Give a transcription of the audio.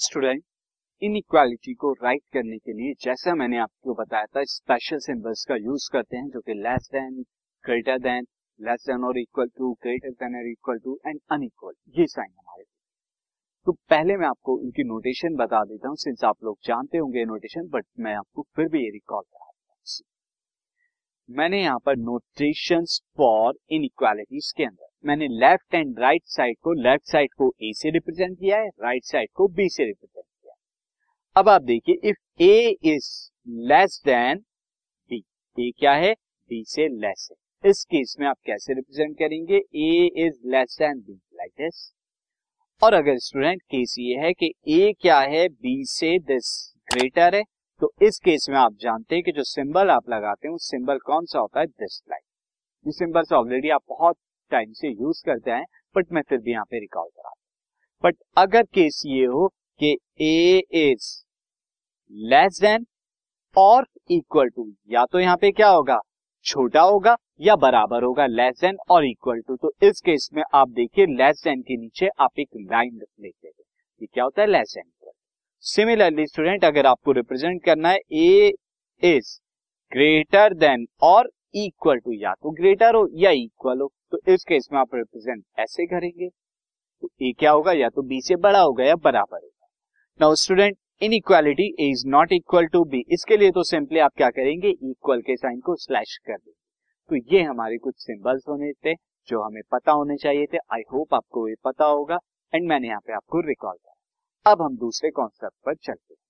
Student inequality को right करने के लिए, जैसा मैंने आपको बताया था स्पेशल सिंबल्स का यूज़ करते हैं, जो कि less than greater than less than और इक्वल टू ग्रेटर देन और इक्वल टू एंड अनइक्वल ये साइन हमारे तो पहले मैं आपको इनकी नोटेशन बता देता हूँ सिंस आप लोग जानते होंगे नोटेशन बट मैं आपको फिर भी ये रिकॉल करा मैंने यहाँ पर नोटेशन फॉर इनइक्वालिटीज के अंदर मैंने लेफ़्ट एंड राइट साइड को लेफ़्ट साइड को ए से रिप्रेजेंट किया है राइट साइड को बी से रिप्रेजेंट किया है। अब आप देखिए if A is less than B A क्या है? बी से लेस है। इस केस में आप कैसे रिप्रेजेंट करेंगे? A is less than B like this और अगर स्टूडेंट केस ये है कि ए क्या है? बी से दिस ग्रेटर है तो इस केस में आप जानते हैं कि जो सिंबल आप लगाते हैं, वो सिंबल कौन सा होता है? दिस लाइक ये सिंबल से ऑलरेडी आप बहुत टाइम से यूज़ करते हैं बट मैं फिर भी यहाँ पे रिकॉल करा बट अगर केस ये हो कि ए इज़ लेस देन और इक्वल टू या तो यहाँ पे क्या होगा? छोटा होगा या बराबर होगा लेस देन और इक्वल टू तो इस केस में आप देखिए लेस देन के नीचे आप एक लाइन लिख देते ये क्या होता है? लेस देन सिमिलरली स्टूडेंट अगर आपको रिप्रेजेंट करना है ए इज़ ग्रेटर देन और इक्वल टू या तो ग्रेटर हो या इक्वल हो तो इस केस में आप रिप्रेजेंट ऐसे करेंगे। तो ए क्या होगा? या तो बी से बड़ा होगा या बराबर होगा। Now student inequality A is not equal to B इसके लिए तो सिंपली आप क्या करेंगे? इक्वल के साइन को स्लैश कर देंगे। तो ये हमारे कुछ सिंबल्स होने थे, जो हमें पता होने चाहिए थे। आई होप आपको ये पता होगा एंड मैंने यहाँ पे आपको रिकॉल करा अब हम दूसरे कॉन्सेप्ट पर चलते हैं।